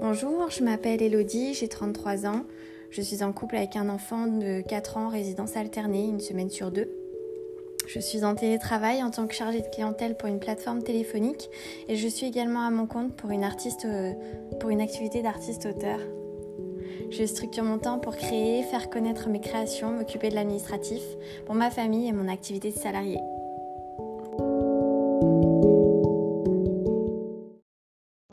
Bonjour, je m'appelle Elodie, j'ai 33 ans. Je suis en couple avec un enfant de 4 ans, résidence alternée, une semaine sur deux. Je suis en télétravail en tant que chargée de clientèle pour une plateforme téléphonique et je suis également à mon compte pour une, euh, activité d'artiste-auteur. Je structure mon temps pour créer, faire connaître mes créations, m'occuper de l'administratif pour ma famille et mon activité de salarié.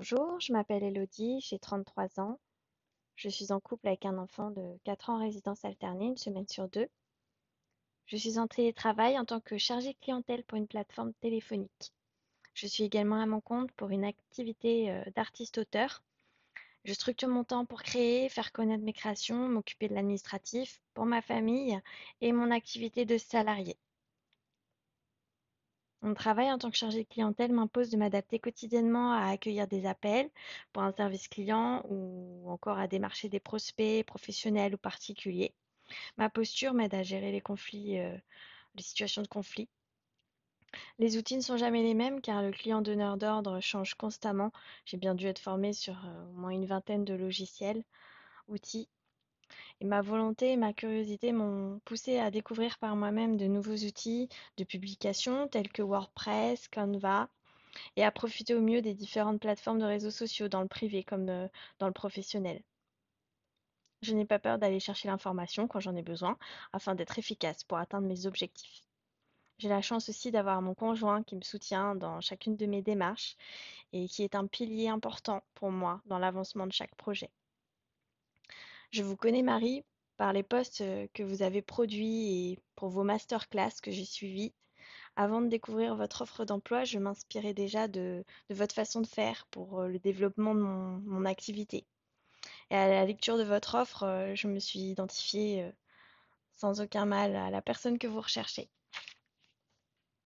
Bonjour, je m'appelle Elodie, j'ai 33 ans. Je suis en couple avec un enfant de 4 ans en résidence alternée, une semaine sur deux. Je suis en télétravail en tant que chargée clientèle pour une plateforme téléphonique. Je suis également à mon compte pour une activité euh, d'artiste-auteur. Je structure mon temps pour créer, faire connaître mes créations, m'occuper de l'administratif pour ma famille et mon activité de salarié. Mon travail en tant que chargée de clientèle m'impose de m'adapter quotidiennement à accueillir des appels pour un service client ou encore à démarcher des prospects professionnels ou particuliers. Ma posture m'aide à gérer les conflits, euh, les situations de conflit. Les outils ne sont jamais les mêmes car le client donneur d'ordre change constamment. J'ai bien dû être formée sur euh, au moins une vingtaine de logiciels, outils ma volonté et ma curiosité m'ont poussé à découvrir par moi-même de nouveaux outils de publication tels que WordPress, Canva, et à profiter au mieux des différentes plateformes de réseaux sociaux dans le privé comme euh, dans le professionnel. Je n'ai pas peur d'aller chercher l'information quand j'en ai besoin afin d'être efficace pour atteindre mes objectifs. J'ai la chance aussi d'avoir mon conjoint qui me soutient dans chacune de mes démarches et qui est un pilier important pour moi dans l'avancement de chaque projet. Je vous connais Marie par les posts euh, que vous avez produits et pour vos masterclass que j'ai suivis. Avant de découvrir votre offre d'emploi, je m'inspirais déjà de, votre façon de faire pour euh, le développement de mon, activité. Et à la lecture de votre offre, euh, je me suis identifiée sans aucun mal à la personne que vous recherchez.